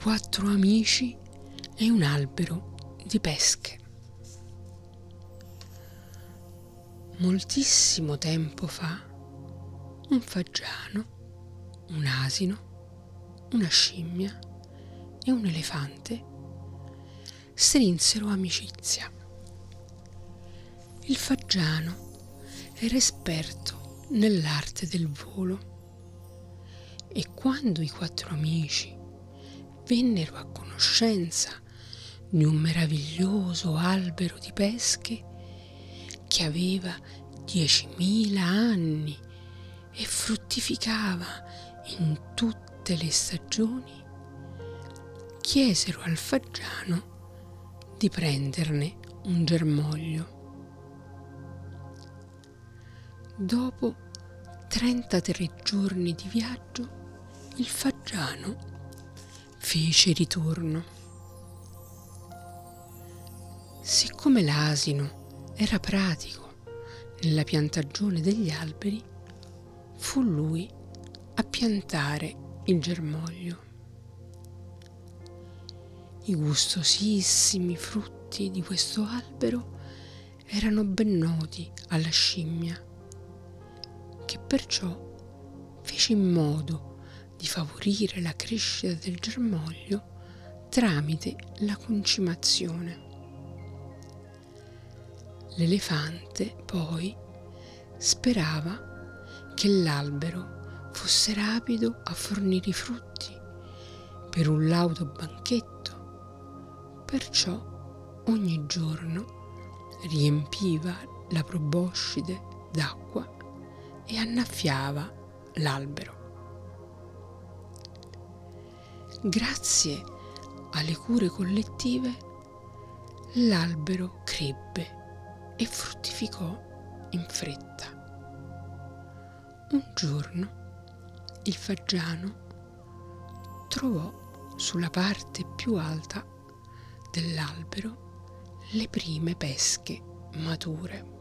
quattro amici e un albero di pesche. Moltissimo tempo fa, un fagiano, un asino, una scimmia e un elefante strinsero amicizia. Il faggiano era esperto nell'arte del volo e quando i quattro amici vennero a conoscenza di un meraviglioso albero di pesche che aveva diecimila anni e fruttificava in tutte le stagioni, chiesero al faggiano di prenderne un germoglio. Dopo 33 giorni di viaggio, il faggiano fece ritorno. Siccome l'asino era pratico nella piantagione degli alberi, fu lui a piantare il germoglio. I gustosissimi frutti di questo albero erano ben noti alla scimmia, che perciò fece in modo di favorire la crescita del germoglio tramite la concimazione. L'elefante poi sperava che l'albero fosse rapido a fornire i frutti per un laudo banchetto Perciò ogni giorno riempiva la proboscide d'acqua e annaffiava l'albero. Grazie alle cure collettive, l'albero crebbe e fruttificò in fretta. Un giorno il faggiano trovò sulla parte più alta dell'albero le prime pesche mature.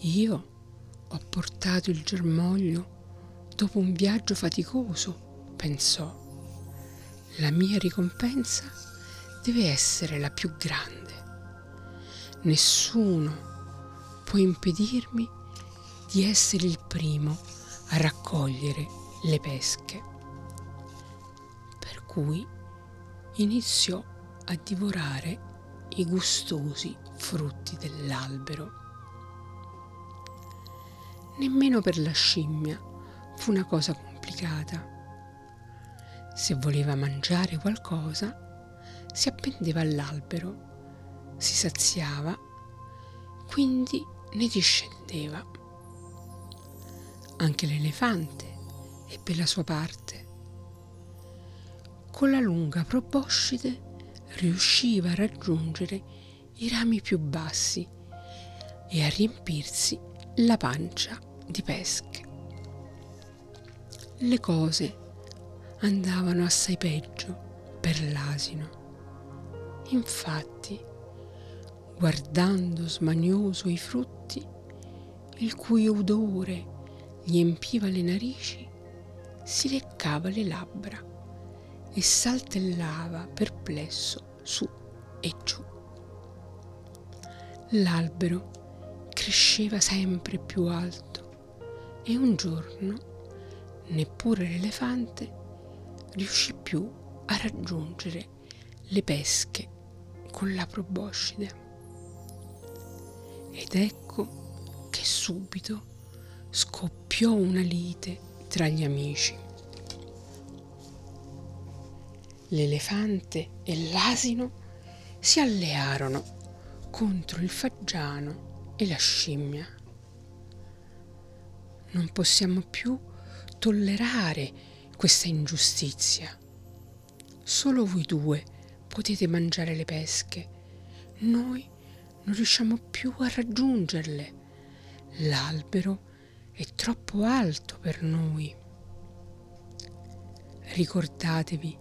Io ho portato il germoglio dopo un viaggio faticoso, pensò. La mia ricompensa deve essere la più grande. Nessuno può impedirmi di essere il primo a raccogliere le pesche. Per cui iniziò a divorare i gustosi frutti dell'albero. Nemmeno per la scimmia fu una cosa complicata. Se voleva mangiare qualcosa, si appendeva all'albero, si saziava, quindi ne discendeva. Anche l'elefante ebbe la sua parte con la lunga proboscide riusciva a raggiungere i rami più bassi e a riempirsi la pancia di pesche. Le cose andavano assai peggio per l'asino. Infatti, guardando smanioso i frutti, il cui odore gli empiva le narici, si leccava le labbra e saltellava perplesso su e giù. L'albero cresceva sempre più alto e un giorno neppure l'elefante riuscì più a raggiungere le pesche con la proboscide. Ed ecco che subito scoppiò una lite tra gli amici l'elefante e l'asino si allearono contro il faggiano e la scimmia. Non possiamo più tollerare questa ingiustizia. Solo voi due potete mangiare le pesche. Noi non riusciamo più a raggiungerle. L'albero è troppo alto per noi. Ricordatevi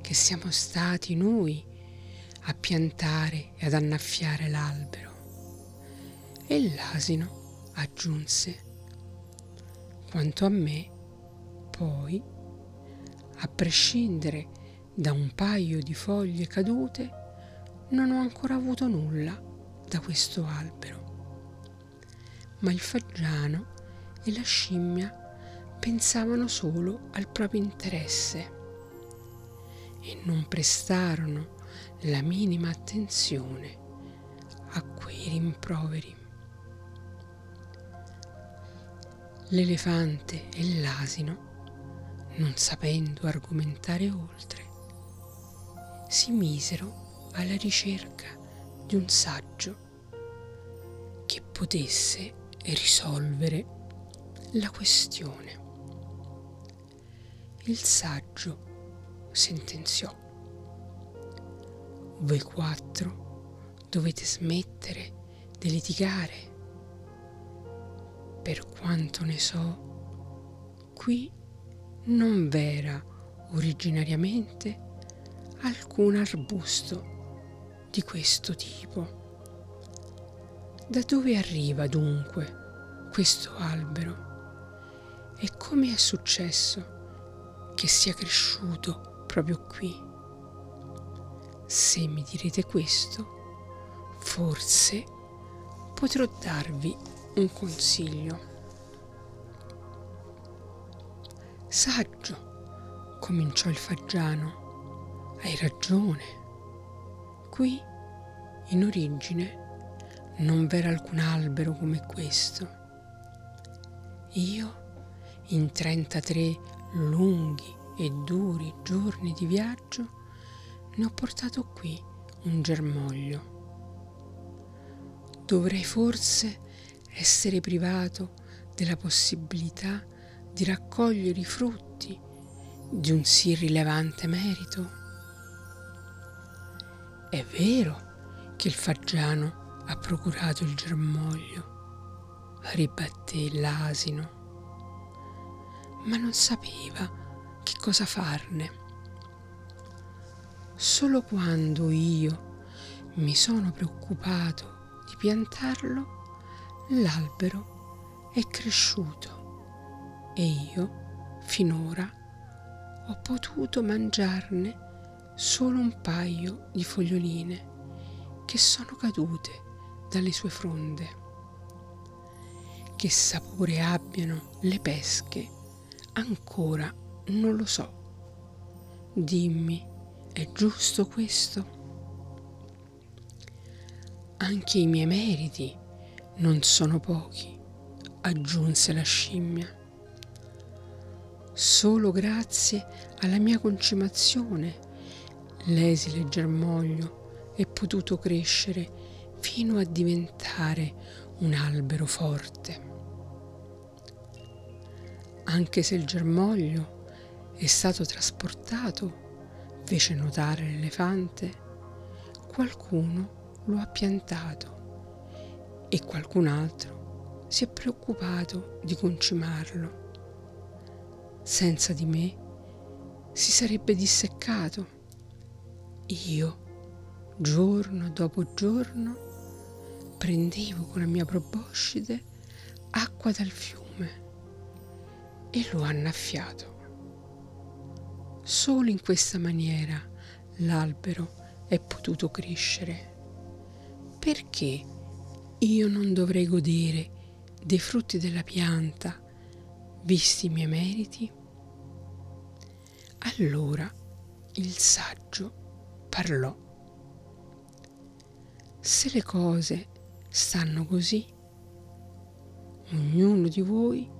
che siamo stati noi a piantare e ad annaffiare l'albero. E l'asino aggiunse, quanto a me, poi a prescindere da un paio di foglie cadute, non ho ancora avuto nulla da questo albero. Ma il faggiano e la scimmia pensavano solo al proprio interesse e non prestarono la minima attenzione a quei rimproveri. L'elefante e l'asino, non sapendo argomentare oltre, si misero alla ricerca di un saggio che potesse risolvere la questione. Il saggio sentenziò. Voi quattro dovete smettere di litigare per quanto ne so, qui non v'era originariamente alcun arbusto di questo tipo. Da dove arriva dunque questo albero? E come è successo che sia cresciuto proprio qui? Se mi direte questo, forse potrò darvi un consiglio. Saggio, cominciò il faggiano, hai ragione. Qui, in origine, non v'era alcun albero come questo. Io, in 33 lunghi e duri giorni di viaggio, ne ho portato qui un germoglio. Dovrei forse essere privato della possibilità di raccogliere i frutti di un sì rilevante merito? È vero che il faggiano ha procurato il germoglio, ribatté l'asino, ma non sapeva che cosa farne. Solo quando io mi sono preoccupato di piantarlo, l'albero è cresciuto e io finora ho potuto mangiarne solo un paio di foglioline che sono cadute dalle sue fronde. Che sapore abbiano le pesche ancora non lo so. Dimmi, è giusto questo? Anche i miei meriti non sono pochi, aggiunse la scimmia. Solo grazie alla mia concimazione l'esile germoglio è potuto crescere fino a diventare un albero forte. Anche se il germoglio è stato trasportato, fece notare l'elefante, qualcuno lo ha piantato e qualcun altro si è preoccupato di concimarlo. Senza di me si sarebbe disseccato. Io, giorno dopo giorno, prendevo con la mia proboscide acqua dal fiume e l'ho annaffiato. Solo in questa maniera l'albero è potuto crescere. Perché io non dovrei godere dei frutti della pianta, visti i miei meriti? Allora il saggio parlò. Se le cose stanno così, ognuno di voi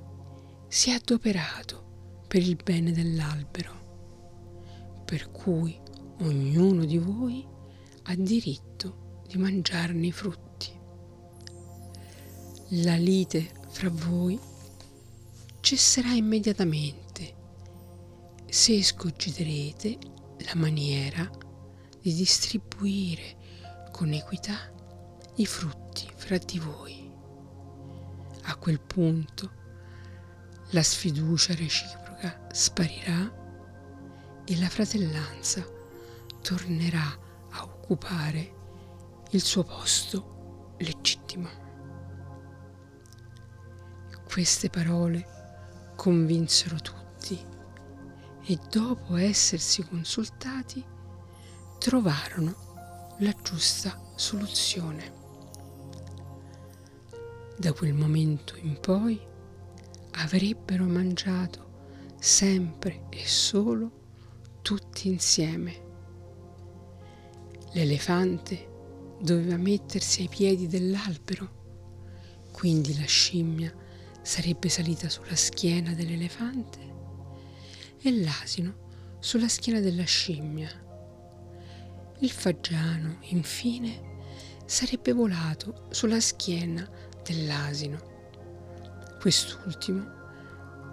si è adoperato per il bene dell'albero, per cui ognuno di voi ha diritto di mangiarne i frutti la lite fra voi cesserà immediatamente se scogiterete la maniera di distribuire con equità i frutti fra di voi. A quel punto la sfiducia reciproca sparirà e la fratellanza tornerà a occupare il suo posto legittimo. Queste parole convinsero tutti e dopo essersi consultati trovarono la giusta soluzione. Da quel momento in poi avrebbero mangiato sempre e solo tutti insieme. L'elefante doveva mettersi ai piedi dell'albero, quindi la scimmia sarebbe salita sulla schiena dell'elefante e l'asino sulla schiena della scimmia. Il fagiano, infine, sarebbe volato sulla schiena dell'asino. Quest'ultimo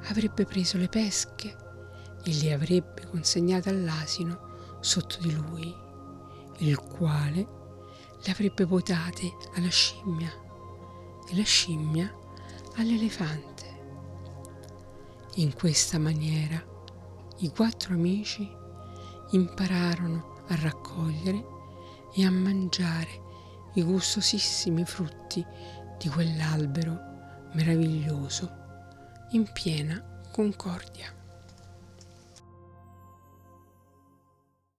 avrebbe preso le pesche e le avrebbe consegnate all'asino sotto di lui, il quale le avrebbe votate alla scimmia e la scimmia all'elefante. In questa maniera i quattro amici impararono a raccogliere e a mangiare i gustosissimi frutti di quell'albero meraviglioso in piena concordia.